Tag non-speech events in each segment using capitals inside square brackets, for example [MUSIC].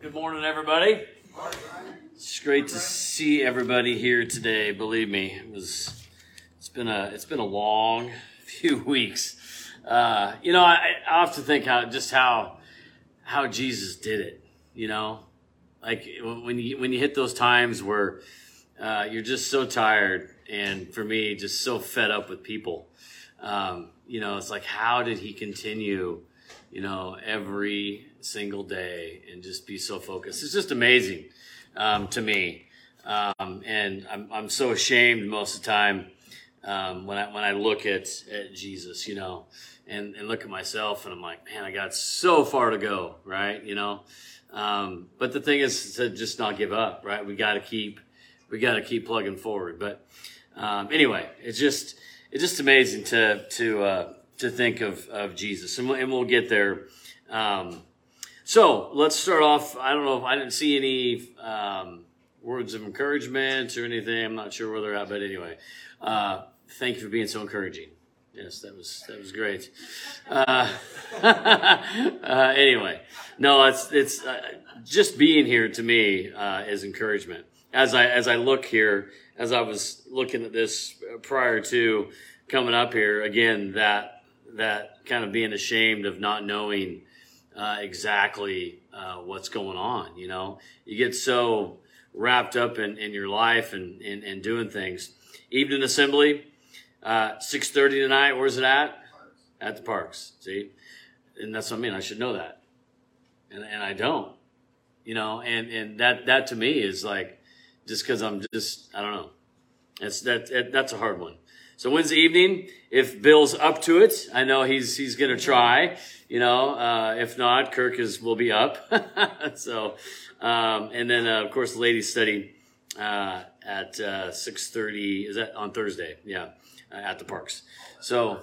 Good morning, everybody. It's great to see everybody here today. Believe me, it was. It's been a. It's been a long [LAUGHS] few weeks. Uh, you know, I, I often think how just how how Jesus did it. You know, like when you when you hit those times where uh, you're just so tired, and for me, just so fed up with people. Um, you know, it's like how did he continue? You know, every single day and just be so focused. It's just amazing um, to me. Um, and I'm, I'm so ashamed most of the time um, when I when I look at, at Jesus, you know, and, and look at myself and I'm like, man, I got so far to go, right? You know, um, but the thing is to just not give up, right? We got to keep we got to keep plugging forward. But um, anyway, it's just it's just amazing to to uh, to think of of Jesus, and we'll, and we'll get there. Um, so let's start off. I don't know if I didn't see any um, words of encouragement or anything. I'm not sure where they're at, but anyway, uh, thank you for being so encouraging. Yes, that was that was great. Uh, [LAUGHS] uh, anyway, no, it's it's uh, just being here to me uh, is encouragement. As I as I look here, as I was looking at this prior to coming up here again, that that kind of being ashamed of not knowing uh, exactly uh, what's going on. You know, you get so wrapped up in, in your life and, and, and doing things. Evening assembly, uh, 6.30 tonight. Where's it at? At the parks. See? And that's what I mean. I should know that. And, and I don't. You know, and, and that, that to me is like, just because I'm just, I don't know. That's, that, that's a hard one. So Wednesday evening, if Bill's up to it, I know he's he's going to try. You know, uh, if not, Kirk is will be up. [LAUGHS] so, um, and then uh, of course, the ladies study uh, at uh, six thirty. Is that on Thursday? Yeah, uh, at the parks. So,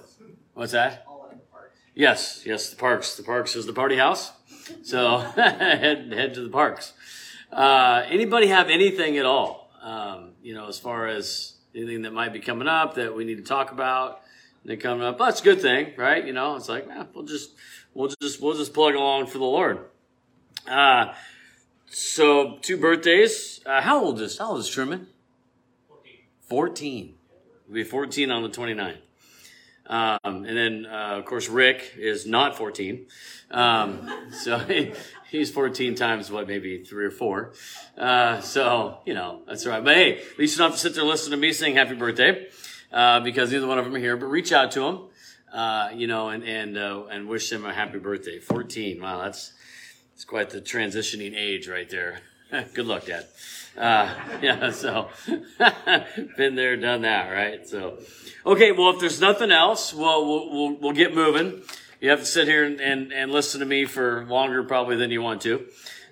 what's that? Yes, yes, the parks. The parks is the party house. So [LAUGHS] head head to the parks. Uh, anybody have anything at all? Um, you know, as far as anything that might be coming up that we need to talk about. And They coming up, that's a good thing, right? You know, it's like, eh, we'll just, we'll just, we'll just plug along for the Lord. Uh, so two birthdays. Uh, how old is, how old is Truman? 14. 14. He'll be 14 on the 29th. Um, and then, uh, of course, Rick is not 14. Um, [LAUGHS] so he, he's 14 times what, maybe three or four. Uh, so, you know, that's all right. But hey, at least you don't have to sit there and listen to me sing happy birthday, uh, because neither one of them are here, but reach out to them, uh, you know, and, and, uh, and wish them a happy birthday. 14. Wow. That's, it's quite the transitioning age right there. [LAUGHS] Good luck, Dad. Uh, [LAUGHS] yeah, so [LAUGHS] been there, done that, right? So, okay, well, if there's nothing else, well, we'll, we'll, we'll get moving. You have to sit here and, and, and, listen to me for longer probably than you want to.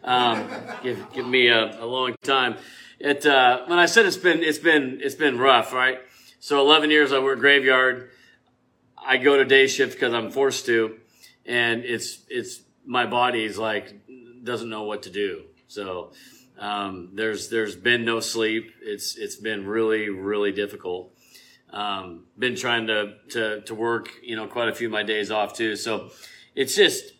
Um, give, give me a, a long time. It, uh, when I said it's been, it's been, it's been rough, right? So 11 years I work graveyard. I go to day shift because I'm forced to, and it's, it's, my body's like, doesn't know what to do. So, um, there's there's been no sleep. It's it's been really really difficult. Um, been trying to, to to work you know quite a few of my days off too. So it's just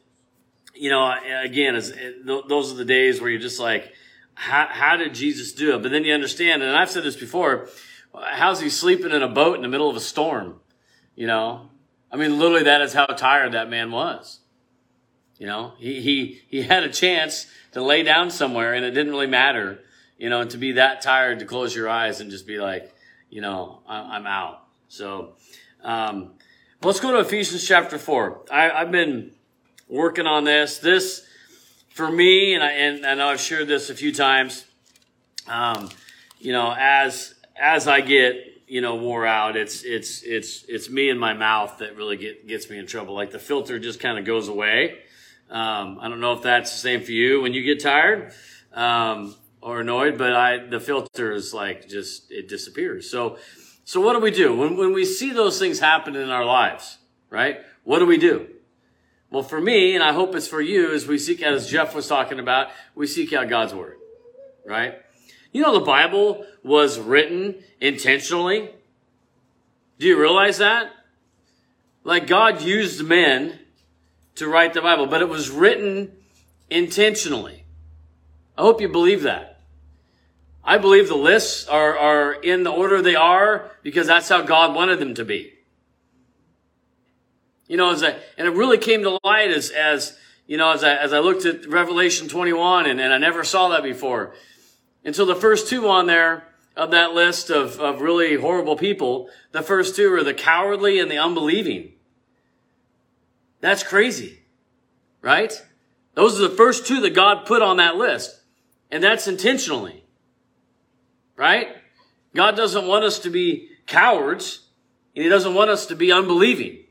you know again as, those are the days where you're just like how how did Jesus do it? But then you understand, and I've said this before. How's he sleeping in a boat in the middle of a storm? You know, I mean, literally, that is how tired that man was. You know, he, he, he had a chance to lay down somewhere and it didn't really matter, you know, to be that tired to close your eyes and just be like, you know, I'm out. So, um, let's go to Ephesians chapter four. I, I've been working on this. This, for me, and I, and I know I've shared this a few times, um, you know, as, as I get, you know, wore out, it's, it's, it's, it's me and my mouth that really get, gets me in trouble. Like the filter just kind of goes away um, I don't know if that's the same for you when you get tired um, or annoyed, but I the filter is like just it disappears. So so what do we do when when we see those things happen in our lives? Right? What do we do? Well, for me, and I hope it's for you, is we seek out, as Jeff was talking about, we seek out God's word. Right? You know, the Bible was written intentionally. Do you realize that? Like God used men to write the Bible, but it was written intentionally. I hope you believe that. I believe the lists are, are in the order they are because that's how God wanted them to be. You know, as I, and it really came to light as, as, you know, as I, as I looked at Revelation 21 and, and I never saw that before. Until the first two on there of that list of, of really horrible people, the first two are the cowardly and the unbelieving. That's crazy, right? Those are the first two that God put on that list. And that's intentionally, right? God doesn't want us to be cowards and he doesn't want us to be unbelieving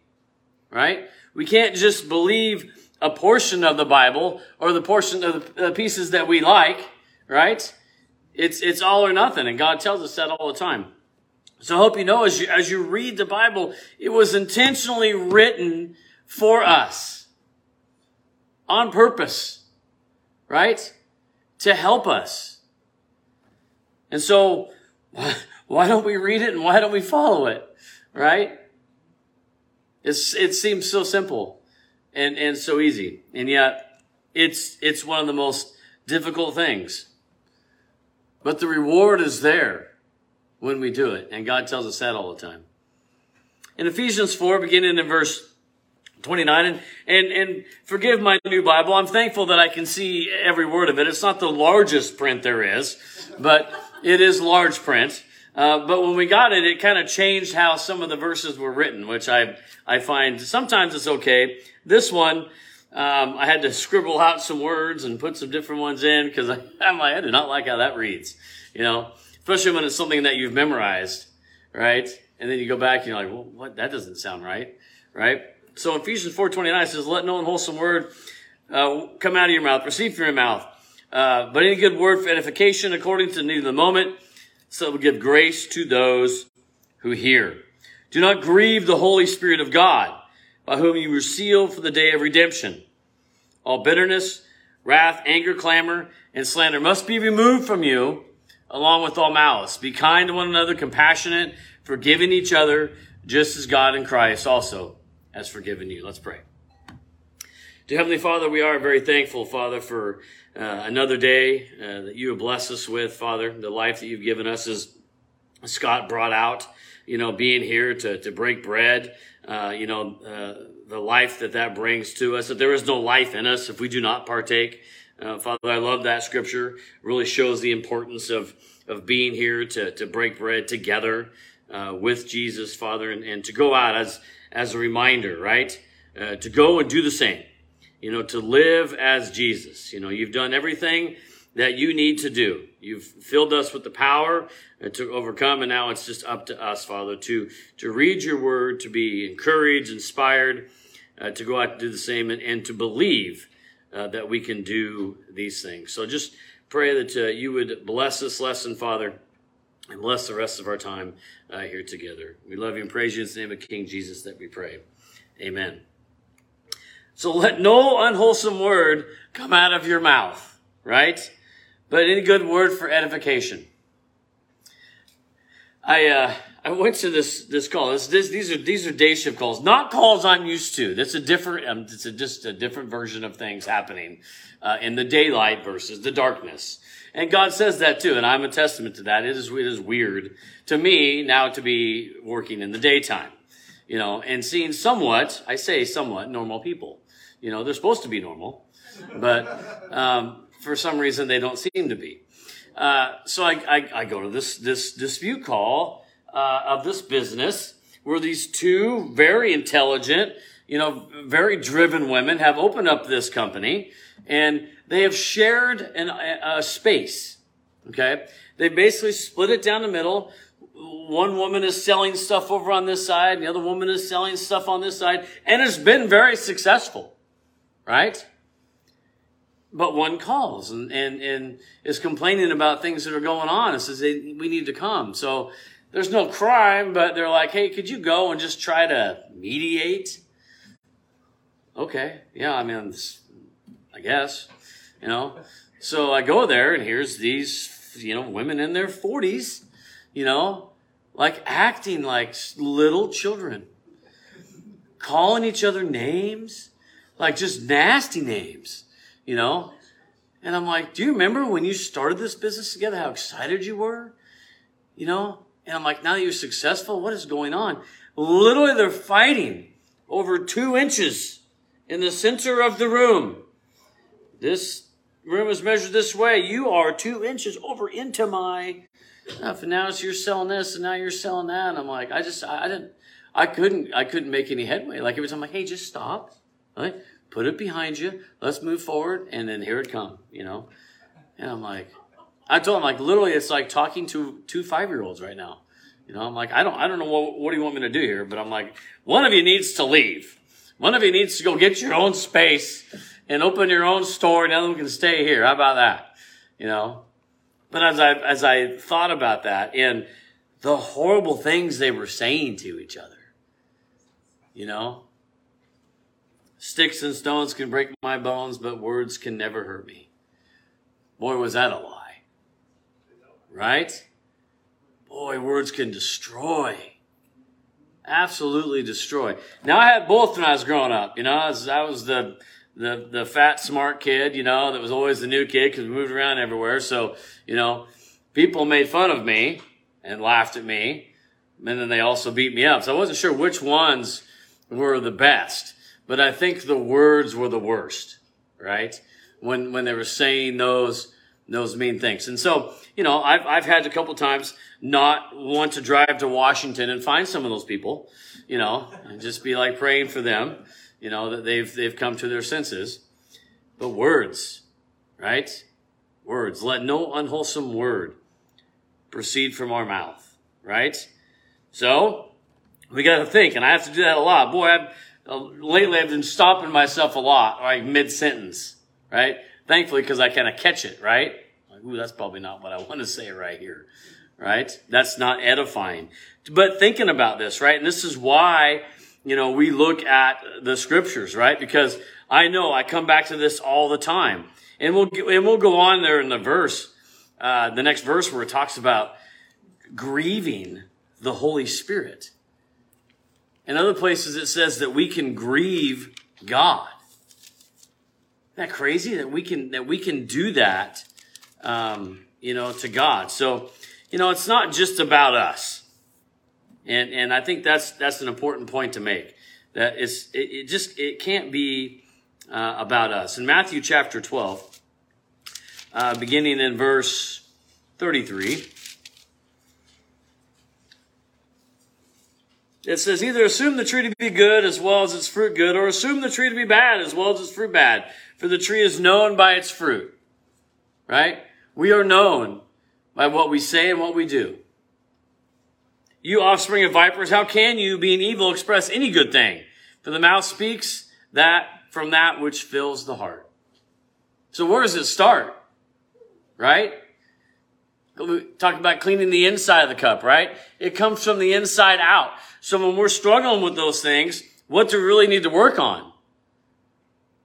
right? We can't just believe a portion of the Bible or the portion of the pieces that we like, right? It's, it's all or nothing. And God tells us that all the time. So I hope you know as you, as you read the Bible, it was intentionally written for us on purpose, right? To help us. And so [LAUGHS] why don't we read it and why don't we follow it, right? It's, it seems so simple and, and so easy. And yet it's, it's one of the most difficult things. But the reward is there when we do it. And God tells us that all the time. In Ephesians 4, beginning in verse 29, and, and, and forgive my new Bible. I'm thankful that I can see every word of it. It's not the largest print there is, but it is large print. Uh, but when we got it, it kind of changed how some of the verses were written, which I, I find sometimes it's okay. This one, um, I had to scribble out some words and put some different ones in because I, [LAUGHS] I'm like, I do not like how that reads, you know, especially when it's something that you've memorized, right? And then you go back and you're like, well, what? That doesn't sound right, right? So Ephesians 4.29 says, let no unwholesome word uh, come out of your mouth, receive from your mouth. Uh, but any good word for edification according to the need of the moment, so it will give grace to those who hear. Do not grieve the Holy Spirit of God, by whom you were sealed for the day of redemption. All bitterness, wrath, anger, clamor, and slander must be removed from you, along with all malice. Be kind to one another, compassionate, forgiving each other, just as God in Christ also has forgiven you. Let's pray. Dear Heavenly Father, we are very thankful, Father, for uh, another day uh, that you have blessed us with, Father. The life that you've given us, as Scott brought out, you know, being here to, to break bread, uh, you know, uh, the life that that brings to us, that there is no life in us if we do not partake. Uh, Father, I love that scripture. Really shows the importance of, of being here to, to break bread together uh, with Jesus, Father, and, and to go out as, as a reminder, right? to go and do the same you know, to live as Jesus. You know, you've done everything that you need to do. You've filled us with the power to overcome, and now it's just up to us, Father, to, to read your word, to be encouraged, inspired, uh, to go out and do the same, and, and to believe uh, that we can do these things. So just pray that uh, you would bless this lesson, Father, and bless the rest of our time uh, here together. We love you and praise you in the name of King Jesus that we pray. Amen. So let no unwholesome word come out of your mouth, right? But any good word for edification. I uh, I went to this this call. This, this, these are these are day shift calls, not calls I'm used to. That's a different. Um, it's a, just a different version of things happening uh, in the daylight versus the darkness. And God says that too, and I'm a testament to that. It is it is weird to me now to be working in the daytime, you know, and seeing somewhat. I say somewhat normal people. You know, they're supposed to be normal, but um, for some reason they don't seem to be. Uh, so I, I, I, go to this this dispute call uh, of this business where these two very intelligent, you know, very driven women have opened up this company and they have shared an, a, a space. Okay, they basically split it down the middle one woman is selling stuff over on this side, and the other woman is selling stuff on this side, and it's been very successful right? But one calls and, and, and is complaining about things that are going on and says, we need to come. So there's no crime, but they're like, hey, could you go and just try to mediate? Okay. Yeah, I mean, I guess, you know. So I go there and here's these, you know, women in their 40s, you know, like acting like little children, calling each other names like just nasty names, you know? And I'm like, do you remember when you started this business together, how excited you were? You know? And I'm like, now that you're successful, what is going on? Literally, they're fighting over two inches in the center of the room. This room is measured this way. You are two inches over into my oh, stuff. And now you're selling this and now you're selling that. And I'm like, I just, I, I didn't, I couldn't, I couldn't make any headway. Like every time I'm like, hey, just stop. Right? Put it behind you. Let's move forward. And then here it come, you know? And I'm like, I told him like literally it's like talking to two five year olds right now. You know, I'm like, I don't, I don't know what, what do you want me to do here? But I'm like, one of you needs to leave. One of you needs to go get your own space and open your own store and the other one can stay here. How about that? You know? But as I, as I thought about that and the horrible things they were saying to each other, you know? Sticks and stones can break my bones, but words can never hurt me. Boy, was that a lie. Right? Boy, words can destroy. Absolutely destroy. Now I had both when I was growing up. You know, I was, I was the, the, the fat, smart kid, you know, that was always the new kid because we moved around everywhere. So, you know, people made fun of me and laughed at me. And then they also beat me up. So I wasn't sure which ones were the best, but I think the words were the worst, right? When, when they were saying those, those mean things. And so, you know, I've, I've had a couple times not want to drive to Washington and find some of those people, you know, and just be like praying for them, you know, that they've, they've come to their senses. But words, right? Words. Let no unwholesome word proceed from our mouth, right? So, we got to think, and I have to do that a lot. Boy, I've, uh, lately I've been stopping myself a lot, like mid sentence, right? Thankfully, because I kind of catch it, right? Like, ooh, that's probably not what I want to [LAUGHS] say right here, right? That's not edifying. But thinking about this, right? And this is why, you know, we look at the scriptures, right? Because I know I come back to this all the time. And we'll, and we'll go on there in the verse, uh, the next verse where it talks about grieving the Holy Spirit. In other places, it says that we can grieve God. Isn't that crazy that we can that we can do that, um, you know, to God? So, you know, it's not just about us, and and I think that's that's an important point to make. That it's it, it just it can't be uh, about us. In Matthew chapter twelve, uh, beginning in verse thirty-three. It says either assume the tree to be good as well as its fruit good, or assume the tree to be bad as well as its fruit bad. For the tree is known by its fruit. Right? We are known by what we say and what we do. You offspring of vipers, how can you, being evil, express any good thing? For the mouth speaks that from that which fills the heart. So where does it start? Right? Talk about cleaning the inside of the cup, right? It comes from the inside out. So when we're struggling with those things, what do we really need to work on?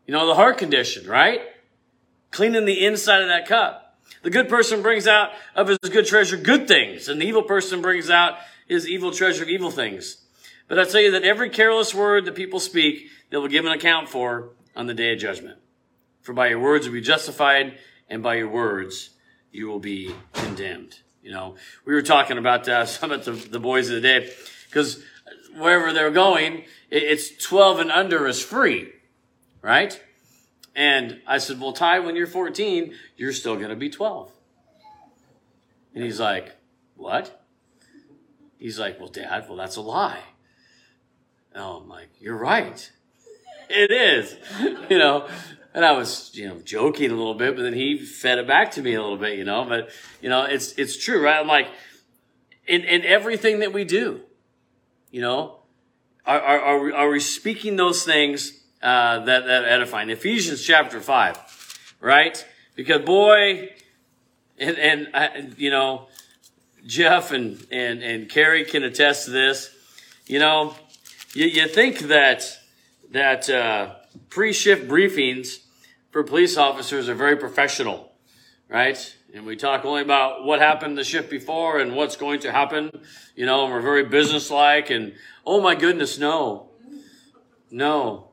You know, the heart condition, right? Cleaning the inside of that cup. The good person brings out of his good treasure good things, and the evil person brings out his evil treasure of evil things. But I tell you that every careless word that people speak, they will give an account for on the day of judgment. For by your words you'll be justified, and by your words you will be condemned. You know, we were talking about uh, [LAUGHS] some of the, the boys of the day, because wherever they're going, it's 12 and under is free, right? And I said, well, Ty, when you're 14, you're still going to be 12. And he's like, what? He's like, well, dad, well, that's a lie. Oh, I'm like, you're right. It is, [LAUGHS] you know, and I was, you know, joking a little bit, but then he fed it back to me a little bit, you know, but, you know, it's, it's true, right? I'm like, in, in everything that we do, you know, are, are, are, we, are we speaking those things uh, that, that edify? In Ephesians chapter 5, right? Because boy, and, and uh, you know, Jeff and, and, and Carrie can attest to this. You know, you, you think that, that uh, pre-shift briefings for police officers are very professional, right? and we talk only about what happened the shift before and what's going to happen, you know, and we're very businesslike and, oh my goodness, no. No.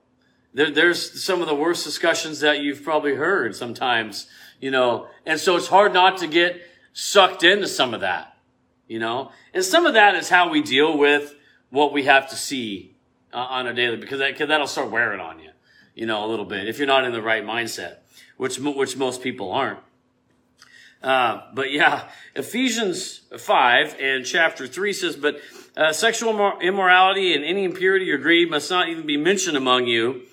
There, there's some of the worst discussions that you've probably heard sometimes, you know, and so it's hard not to get sucked into some of that, you know, and some of that is how we deal with what we have to see uh, on a daily because that, cause that'll start wearing on you, you know, a little bit if you're not in the right mindset, which, which most people aren't. Uh, but yeah, Ephesians 5 and chapter 3 says, but uh, sexual immorality and any impurity or greed must not even be mentioned among you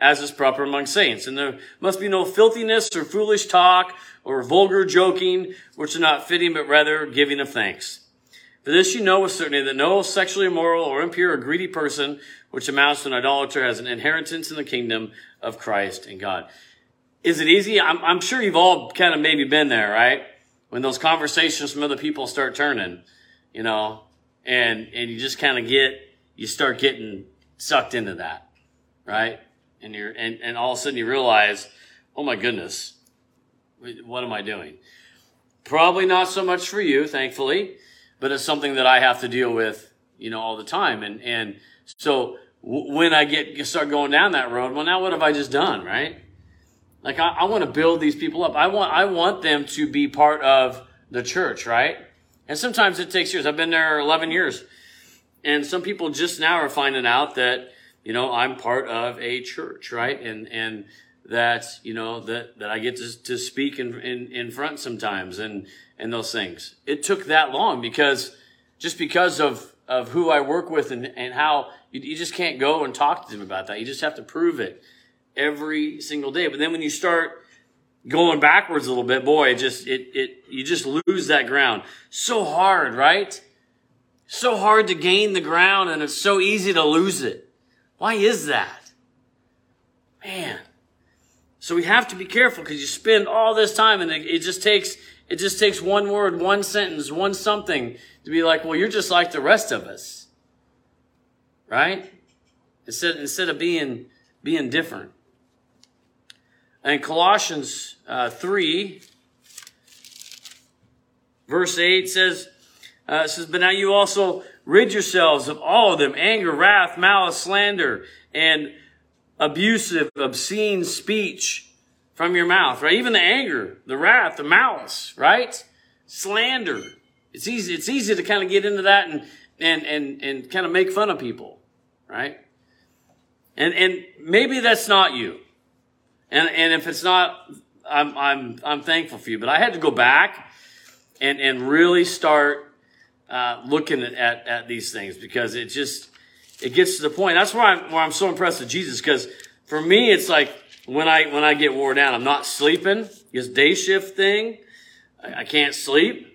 as is proper among saints. And there must be no filthiness or foolish talk or vulgar joking, which are not fitting, but rather giving of thanks. For this you know with certainty that no sexually immoral or impure or greedy person, which amounts to an idolater, has an inheritance in the kingdom of Christ and God. Is it easy? I'm, I'm sure you've all kind of maybe been there, right? When those conversations from other people start turning, you know, and, and you just kind of get, you start getting sucked into that, right? And you're, and, and all of a sudden you realize, oh my goodness, what am I doing? Probably not so much for you, thankfully, but it's something that I have to deal with, you know, all the time. And, and so w- when I get, start going down that road, well, now what have I just done, right? Like I, I want to build these people up. I want, I want them to be part of the church, right? And sometimes it takes years. I've been there 11 years. And some people just now are finding out that, you know, I'm part of a church, right? And, and that, you know, that, that I get to, to speak in, in, in front sometimes and, and those things. It took that long because just because of, of who I work with and, and how you, you just can't go and talk to them about that. You just have to prove it every single day. But then when you start going backwards a little bit, boy, it just, it, it, you just lose that ground. So hard, right? So hard to gain the ground and it's so easy to lose it. Why is that? Man. So we have to be careful because you spend all this time and it, it just takes, it just takes one word, one sentence, one something to be like, well, you're just like the rest of us. Right? Instead, instead of being, being different. And Colossians uh, 3, verse 8 says, uh, says, But now you also rid yourselves of all of them anger, wrath, malice, slander, and abusive, obscene speech from your mouth, right? Even the anger, the wrath, the malice, right? Slander. It's easy, it's easy to kind of get into that and, and, and, and kind of make fun of people, right? And, and maybe that's not you. And, and if it's not, I'm, I'm, I'm thankful for you. But I had to go back and, and really start uh, looking at, at, at these things because it just, it gets to the point. That's why I'm, why I'm so impressed with Jesus because for me, it's like when I, when I get wore down, I'm not sleeping. This day shift thing, I, I can't sleep.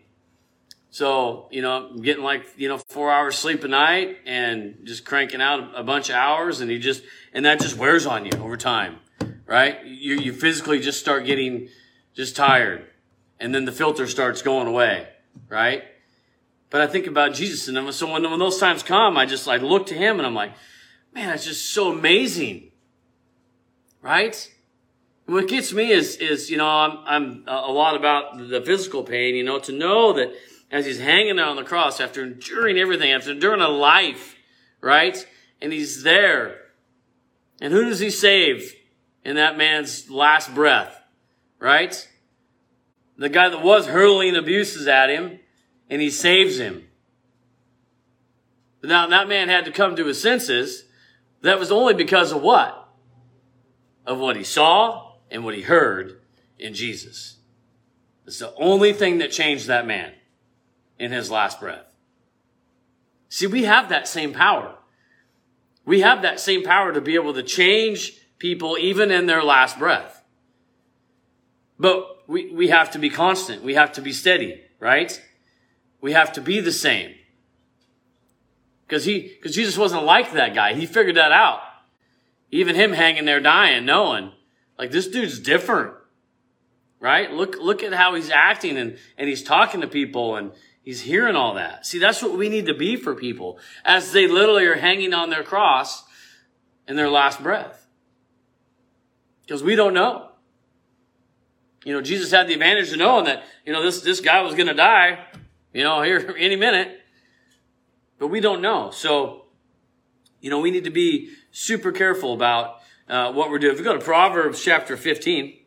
So, you know, I'm getting like, you know, four hours sleep a night and just cranking out a bunch of hours and you just, and that just wears on you over time, right? You, you physically just start getting just tired and then the filter starts going away, right? But I think about Jesus and then so when, when those times come, I just, I look to him and I'm like, man, it's just so amazing, right? What gets me is, is, you know, I'm, I'm uh, a lot about the physical pain, you know, to know that as he's hanging there on the cross after enduring everything, after enduring a life, right? And he's there. And who does he save in that man's last breath, right? The guy that was hurling abuses at him, and he saves him. Now that man had to come to his senses. That was only because of what? Of what he saw and what he heard in Jesus. It's the only thing that changed that man in his last breath. See, we have that same power. We have that same power to be able to change people even in their last breath. But we, we have to be constant. We have to be steady, right? We have to be the same. Cause he, cause Jesus wasn't like that guy. He figured that out. Even him hanging there dying, knowing, like this dude's different. Right? Look, look at how he's acting and, and he's talking to people and He's hearing all that. See, that's what we need to be for people as they literally are hanging on their cross in their last breath. Because we don't know. You know, Jesus had the advantage of knowing that, you know, this, this guy was going to die, you know, here [LAUGHS] any minute. But we don't know. So, you know, we need to be super careful about uh, what we're doing. If we go to Proverbs chapter 15,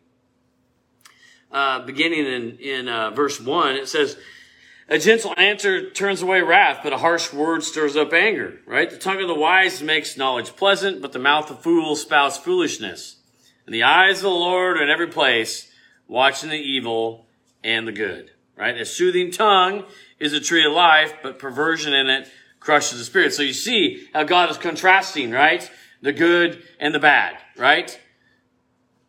uh, beginning in, in uh, verse 1, it says, A gentle answer turns away wrath, but a harsh word stirs up anger, right? The tongue of the wise makes knowledge pleasant, but the mouth of fools spouts foolishness. And the eyes of the Lord are in every place, watching the evil and the good, right? A soothing tongue is a tree of life, but perversion in it crushes the spirit. So you see how God is contrasting, right? The good and the bad, right?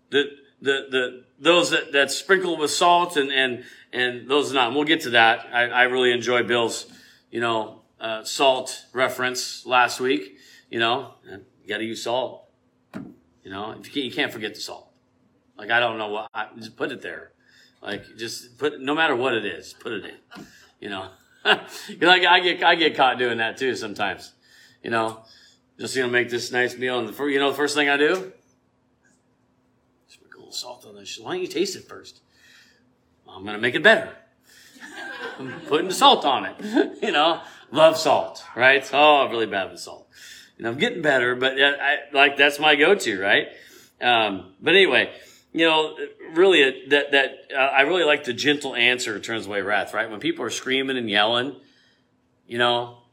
The, the, the, those that, that sprinkle with salt and, and, and those not. And we'll get to that. I, I really enjoy Bill's, you know, uh, salt reference last week. You know, you got to use salt. You know, you can't, you can't forget the salt. Like I don't know what. I, just put it there. Like just put. No matter what it is, put it in. You know, [LAUGHS] like I get I get caught doing that too sometimes. You know, just know make this nice meal, and the you know the first thing I do, sprinkle a little salt on this. Why don't you taste it first? I'm gonna make it better. I'm putting salt on it. [LAUGHS] you know, love salt, right? Oh, I'm really bad with salt. You know, I'm getting better, but I, like that's my go-to, right? Um, but anyway, you know, really that that uh, I really like the gentle answer turns away wrath, right? When people are screaming and yelling, you know,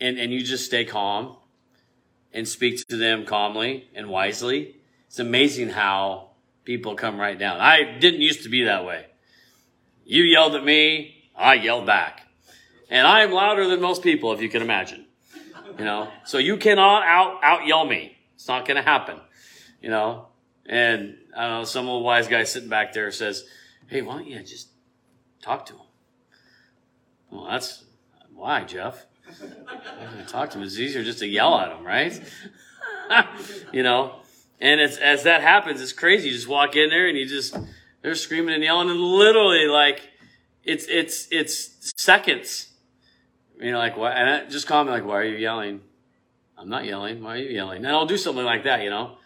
and and you just stay calm and speak to them calmly and wisely. It's amazing how people come right down. I didn't used to be that way. You yelled at me, I yelled back. And I am louder than most people, if you can imagine. You know, so you cannot out, out yell me. It's not going to happen. You know, and I don't know, some old wise guy sitting back there says, Hey, why don't you just talk to him? Well, that's why, Jeff. talk to him. It's easier just to yell at him, right? [LAUGHS] you know, and it's, as that happens, it's crazy. You just walk in there and you just, they're screaming and yelling and literally like, it's, it's, it's seconds you know, like, what? And I just call me like, why are you yelling? I'm not yelling. Why are you yelling? And I'll do something like that, you know.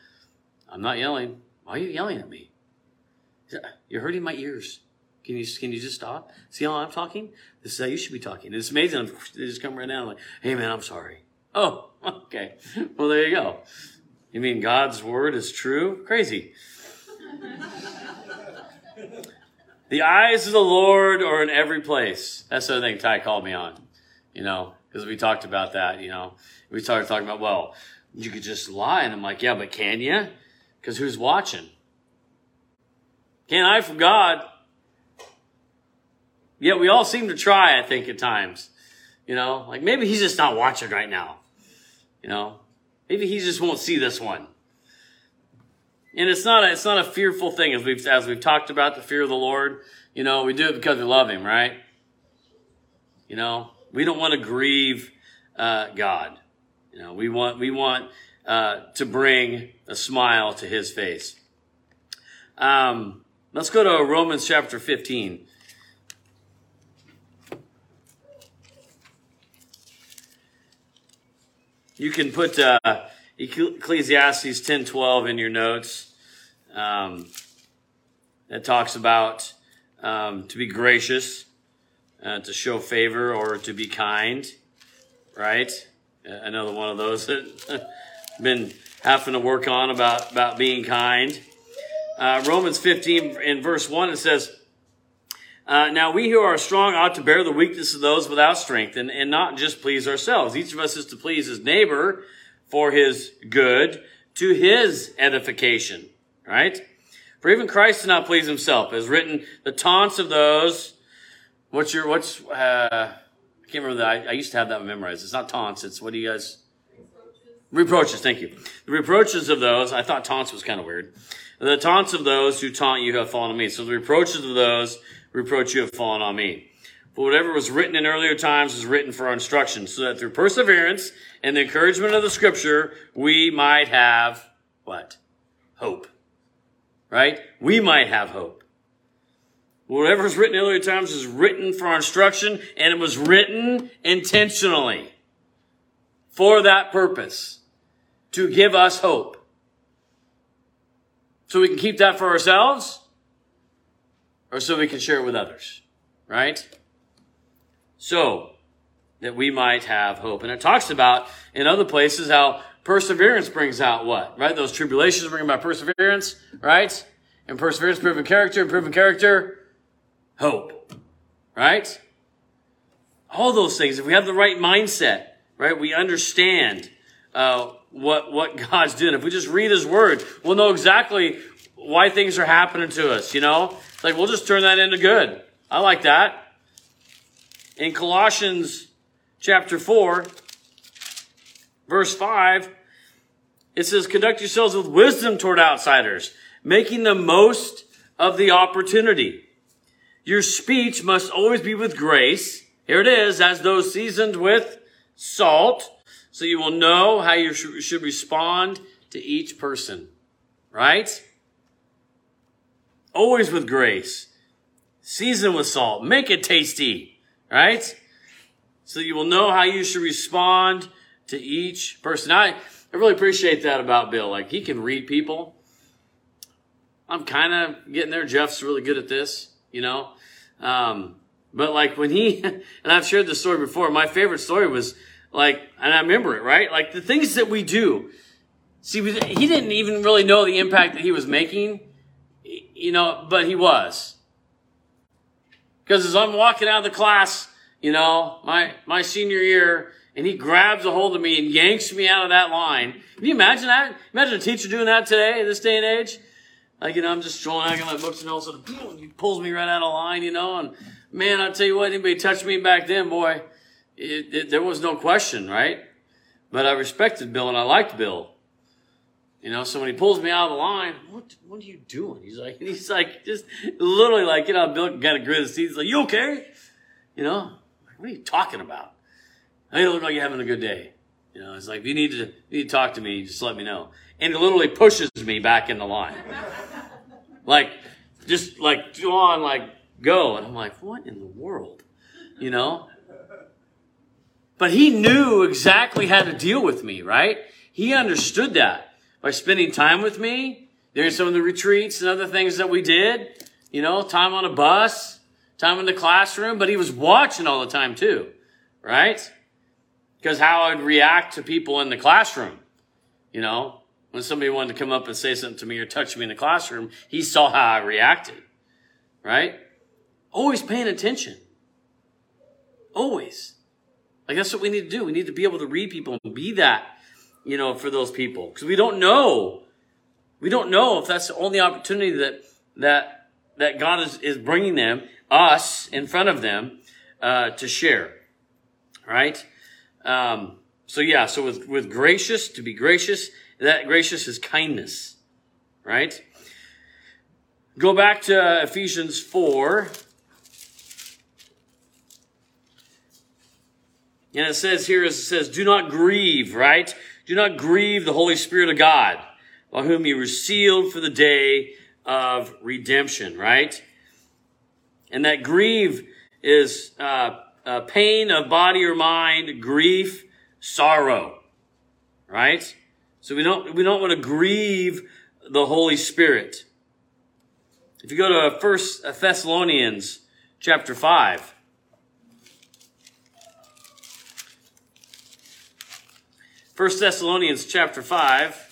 I'm not yelling. Why are you yelling at me? You're hurting my ears. Can you can you just stop? See how I'm talking? This is how you should be talking. It's amazing. They just come right down like, hey man, I'm sorry. Oh, [LAUGHS] okay. Well, there you go. You mean God's word is true? Crazy. [LAUGHS] the eyes of the Lord are in every place. That's the other thing Ty called me on you know, because we talked about that, you know. We started talking about, well, you could just lie. And I'm like, yeah, but can you? Because who's watching? Can't hide from God. Yet we all seem to try, I think, at times. You know, like maybe he's just not watching right now. You know, maybe he just won't see this one. And it's not a, it's not a fearful thing as we've as we've talked about the fear of the Lord. You know, we do it because we love Him, right? You know, we don't want to grieve uh, God. You know, we want we want uh, to bring a smile to His face. Um, let's go to Romans chapter fifteen. You can put uh, Ecclesiastes ten twelve in your notes. Um, that talks about um, to be gracious uh, to show favor or to be kind, right? Another one of those that [LAUGHS] been having to work on about, about being kind. Uh, Romans 15 in verse 1, it says, uh, Now we who are strong ought to bear the weakness of those without strength and, and not just please ourselves. Each of us is to please his neighbor for his good to his edification, right? For even Christ did not please himself, as written, the taunts of those What's your what's uh, I can't remember that. I, I, used to have that memorized. It's not taunts. It's what do you guys? Reproaches. Thank you. The reproaches of those. I thought taunts was kind of weird. The taunts of those who taunt you have fallen on me. So the reproaches of those reproach you have fallen on me. For whatever was written in earlier times was written for our instruction, so that through perseverance and the encouragement of the scripture, we might have what? Hope. Right? We might have hope. Whatever was written in earlier times is written for our instruction, and it was written intentionally for that purpose to give us hope. So we can keep that for ourselves, or so we can share it with others, right? So that we might have hope. And it talks about in other places how perseverance brings out what? Right? Those tribulations bring about perseverance, right? And perseverance, proven character, and proven character, hope. Right? All those things. If we have the right mindset, right, we understand uh, what what God's doing. If we just read His Word, we'll know exactly why things are happening to us. You know, like we'll just turn that into good. I like that. In Colossians chapter four, verse five, it says, "Conduct yourselves with wisdom toward outsiders, making the most of the opportunity. Your speech must always be with grace." Here it is, as though seasoned with salt, so you will know how you should respond to each person. Right? Always with grace. Season with salt. Make it tasty. Right? So you will know how you should respond to each person. I, I really appreciate that about Bill. Like, he can read people. I'm kind of getting there. Jeff's really good at this, you know. Um, but like when he, [LAUGHS] and I've shared this story before, my favorite story was like, and I remember it, right? Like the things that we do. See, he didn't even really know the impact that he was making, you know, but he was. Because as I'm walking out of the class, you know, my, my senior year, and he grabs a hold of me and yanks me out of that line. Can you imagine that? Imagine a teacher doing that today, in this day and age. Like, you know, I'm just strolling out my books and all of a sudden, he pulls me right out of line, you know, and man, I'll tell you what, anybody touched me back then, boy, it, it, there was no question, right? But I respected Bill and I liked Bill. You know, so when he pulls me out of the line, what what are you doing? He's like, [LAUGHS] he's like, just literally like, you know, Bill got a grit of teeth. He's like, you okay? You know, what are you talking about? I mean, look like you're having a good day. You know, it's like, if you need to, you need to talk to me, just let me know. And he literally pushes me back in the line. [LAUGHS] like, just like, go on, like, go. And I'm like, what in the world? You know? But he knew exactly how to deal with me, right? He understood that by spending time with me during some of the retreats and other things that we did. You know, time on a bus, time in the classroom, but he was watching all the time too, right? Because how I'd react to people in the classroom, you know, when somebody wanted to come up and say something to me or touch me in the classroom, he saw how I reacted, right? Always paying attention. Always. Like that's what we need to do. We need to be able to read people and be that, you know, for those people. Because we don't know. We don't know if that's the only opportunity that, that, that God is, is bringing them, us, in front of them, uh, to share. Right? Um, so yeah, so with, with gracious, to be gracious, that gracious is kindness. Right? Go back to Ephesians 4. And it says here, it says, do not grieve, right? Do not grieve the Holy Spirit of God, by whom you were sealed for the day of redemption, right? And that grieve is uh, pain of body or mind, grief, sorrow, right? So we don't we don't want to grieve the Holy Spirit. If you go to First Thessalonians chapter five. First Thessalonians chapter 5.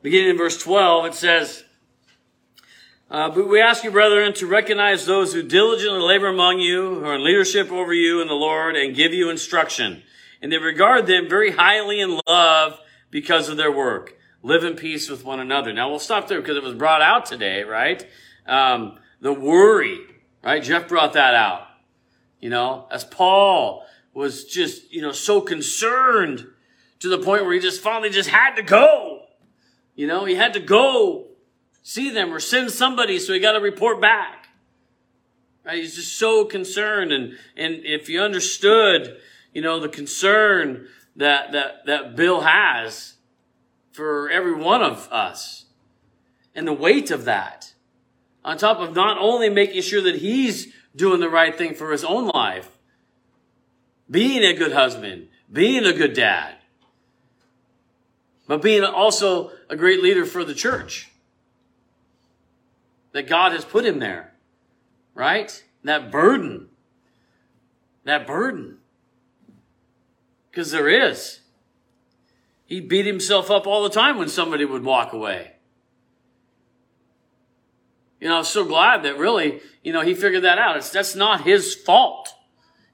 Beginning in verse 12, it says, uh, But we ask you, brethren, to recognize those who diligently labor among you, who are in leadership over you in the Lord, and give you instruction. And they regard them very highly in love because of their work. Live in peace with one another. Now we'll stop there because it was brought out today, right? Um, the worry, right? Jeff brought that out. You know, as Paul was just, you know, so concerned to the point where he just finally just had to go. You know, he had to go see them or send somebody so he got to report back. Right? He's just so concerned. And, and if you understood, you know, the concern that, that, that Bill has for every one of us and the weight of that on top of not only making sure that he's doing the right thing for his own life, being a good husband, being a good dad, but being also a great leader for the church. That God has put him there, right? That burden. That burden. Because there is. He beat himself up all the time when somebody would walk away. You know, I'm so glad that really, you know, he figured that out. It's, that's not his fault.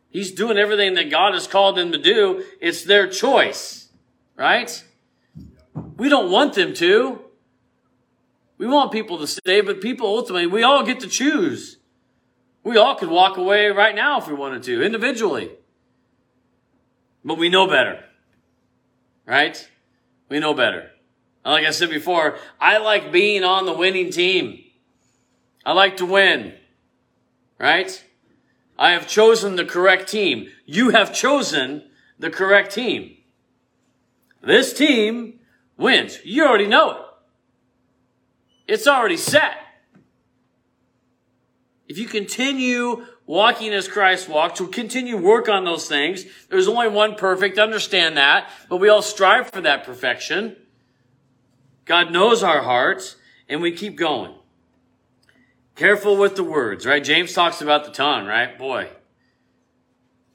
He's doing everything that God has called him to do. It's their choice, right? We don't want them to. We want people to stay, but people ultimately, we all get to choose. We all could walk away right now if we wanted to, individually. But we know better. Right? We know better. Like I said before, I like being on the winning team. I like to win. Right? I have chosen the correct team. You have chosen the correct team. This team wins. You already know it. It's already set. If you continue walking as Christ walked, to continue work on those things, there's only one perfect, understand that, but we all strive for that perfection. God knows our hearts, and we keep going. Careful with the words, right? James talks about the tongue, right? Boy,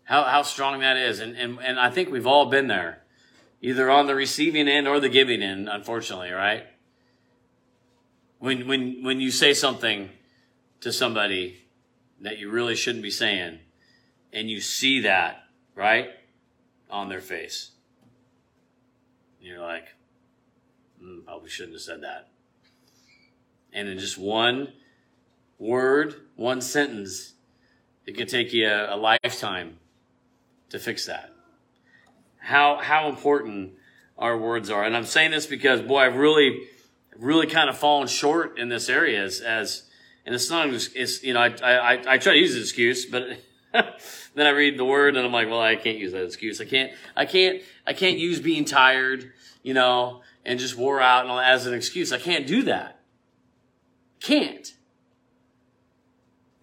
how, how strong that is. And, and, and I think we've all been there, either on the receiving end or the giving end, unfortunately, right? When, when, when you say something to somebody that you really shouldn't be saying, and you see that, right, on their face, and you're like, mm, probably shouldn't have said that. And in just one word, one sentence, it could take you a, a lifetime to fix that. How, how important our words are. And I'm saying this because, boy, I've really, really kind of fallen short in this area as, as and it's not, it's, you know, I, I, I try to use an excuse, but [LAUGHS] then I read the word and I'm like, well, I can't use that excuse. I can't, I can't, I can't use being tired, you know, and just wore out and as an excuse. I can't do that. Can't.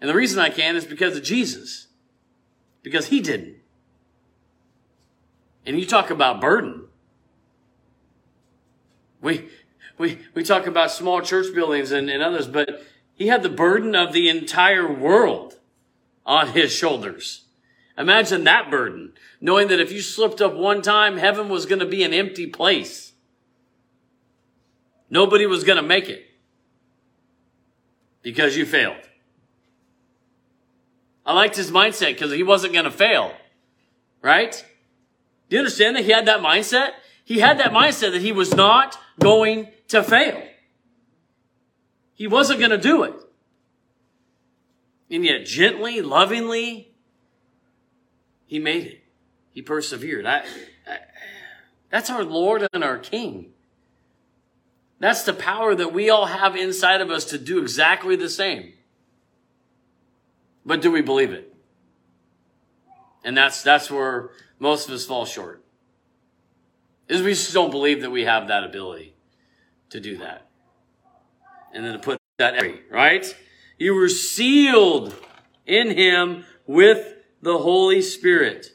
And the reason I can is because of Jesus. Because he didn't. And you talk about burden. We, we, we talk about small church buildings and, and others, but he had the burden of the entire world on his shoulders. Imagine that burden, knowing that if you slipped up one time, heaven was going to be an empty place. Nobody was going to make it because you failed. I liked his mindset because he wasn't going to fail, right? Do you understand that he had that mindset? He had that mindset that he was not going to fail. He wasn't going to do it. And yet, gently, lovingly, he made it. He persevered. I, I, that's our Lord and our King. That's the power that we all have inside of us to do exactly the same. But do we believe it? And that's, that's where most of us fall short. Is we just don't believe that we have that ability to do that and then to put that right? You were sealed in him with the Holy Spirit.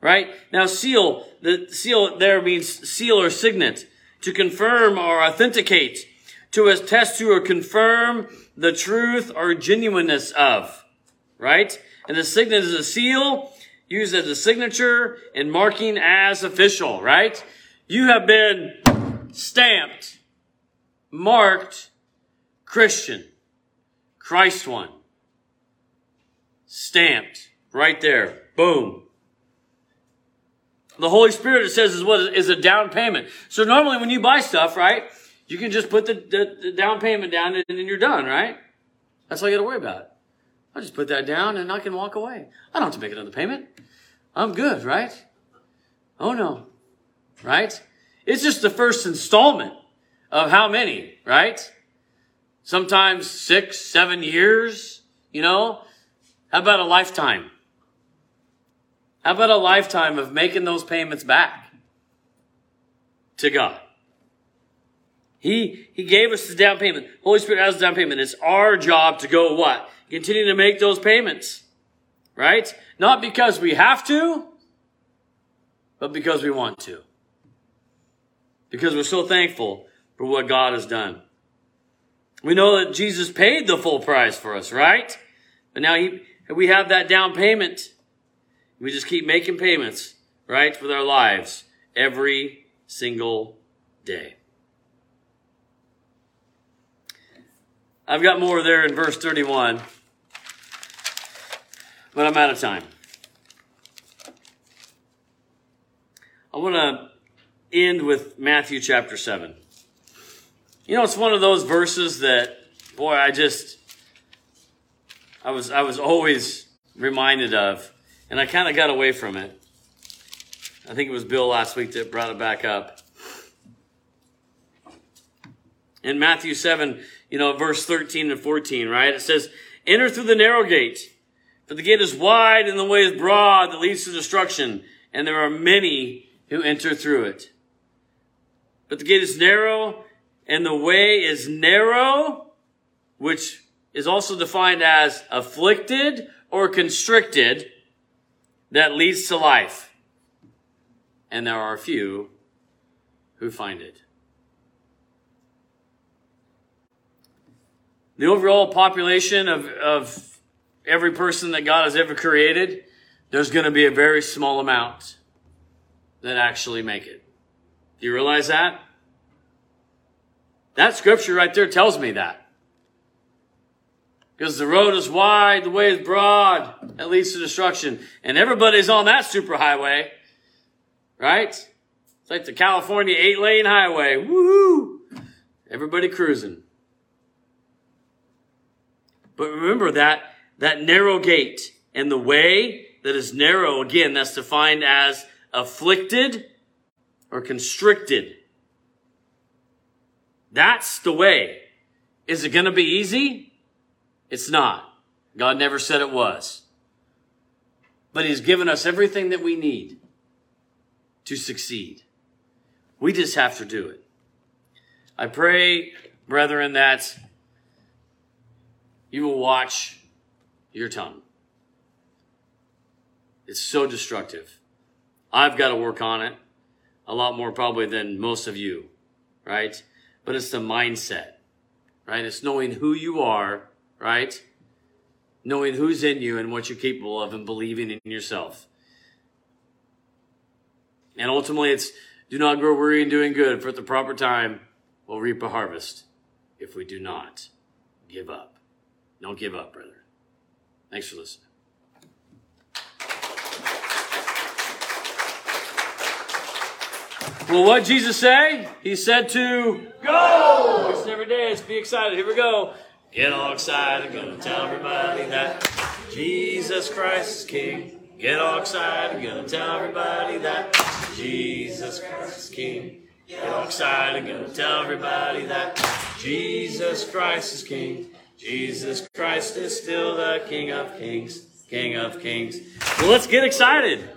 Right? Now seal, the seal there means seal or signet. To confirm or authenticate. To attest to or confirm the truth or genuineness of. Right? And the signet is a seal used as a signature and marking as official, right? You have been stamped, marked, Christian, Christ one. Stamped right there. Boom. The Holy Spirit, it says, is what is a down payment. So normally when you buy stuff, right, you can just put the, the, the down payment down and then you're done, right? That's all you got to worry about. I'll just put that down and I can walk away. I don't have to make another payment. I'm good, right? Oh no. Right? It's just the first installment of how many, right? sometimes six, seven years, you know? How about a lifetime? How about a lifetime of making those payments back to God? He, he gave us the down payment. Holy Spirit has the down payment. It's our job to go what? Continue to make those payments. Right? Not because we have to, but because we want to. Because we're so thankful for what God has done. We know that Jesus paid the full price for us, right? But now he, we have that down payment. We just keep making payments, right, with our lives every single day. I've got more there in verse 31, but I'm out of time. I want to end with Matthew chapter 7. You know, it's one of those verses that, boy, I just, I was, I was always reminded of, and I kind of got away from it. I think it was Bill last week that brought it back up. In Matthew 7, you know, verse 13 and 14, right? It says, Enter through the narrow gate, for the gate is wide and the way is broad that leads to destruction, and there are many who enter through it. But the gate is narrow and the way is narrow, which is also defined as afflicted or constricted, that leads to life. And there are few who find it. The overall population of, of every person that God has ever created, there's going to be a very small amount that actually make it. Do you realize that? That scripture right there tells me that. Because the road is wide, the way is broad, that leads to destruction. And everybody's on that superhighway, right? It's like the California eight lane highway. Woohoo! Everybody cruising. But remember that, that narrow gate and the way that is narrow, again, that's defined as afflicted or constricted. That's the way. Is it going to be easy? It's not. God never said it was. But He's given us everything that we need to succeed. We just have to do it. I pray, brethren, that you will watch your tongue. It's so destructive. I've got to work on it a lot more probably than most of you, right? But it's the mindset, right? It's knowing who you are, right? Knowing who's in you and what you're capable of and believing in yourself. And ultimately, it's do not grow weary in doing good, for at the proper time we'll reap a harvest if we do not give up. Don't give up, brother. Thanks for listening. Well, what Jesus say? He said to go. It's every day. Let's be excited. Here we go. Get all excited. Gonna tell everybody that Jesus Christ is King. Get all excited. Gonna tell everybody that Jesus Christ is King. Get all excited. Gonna tell everybody that Jesus Christ is King. Jesus Christ is still the King of Kings, King of Kings. Well, let's get excited.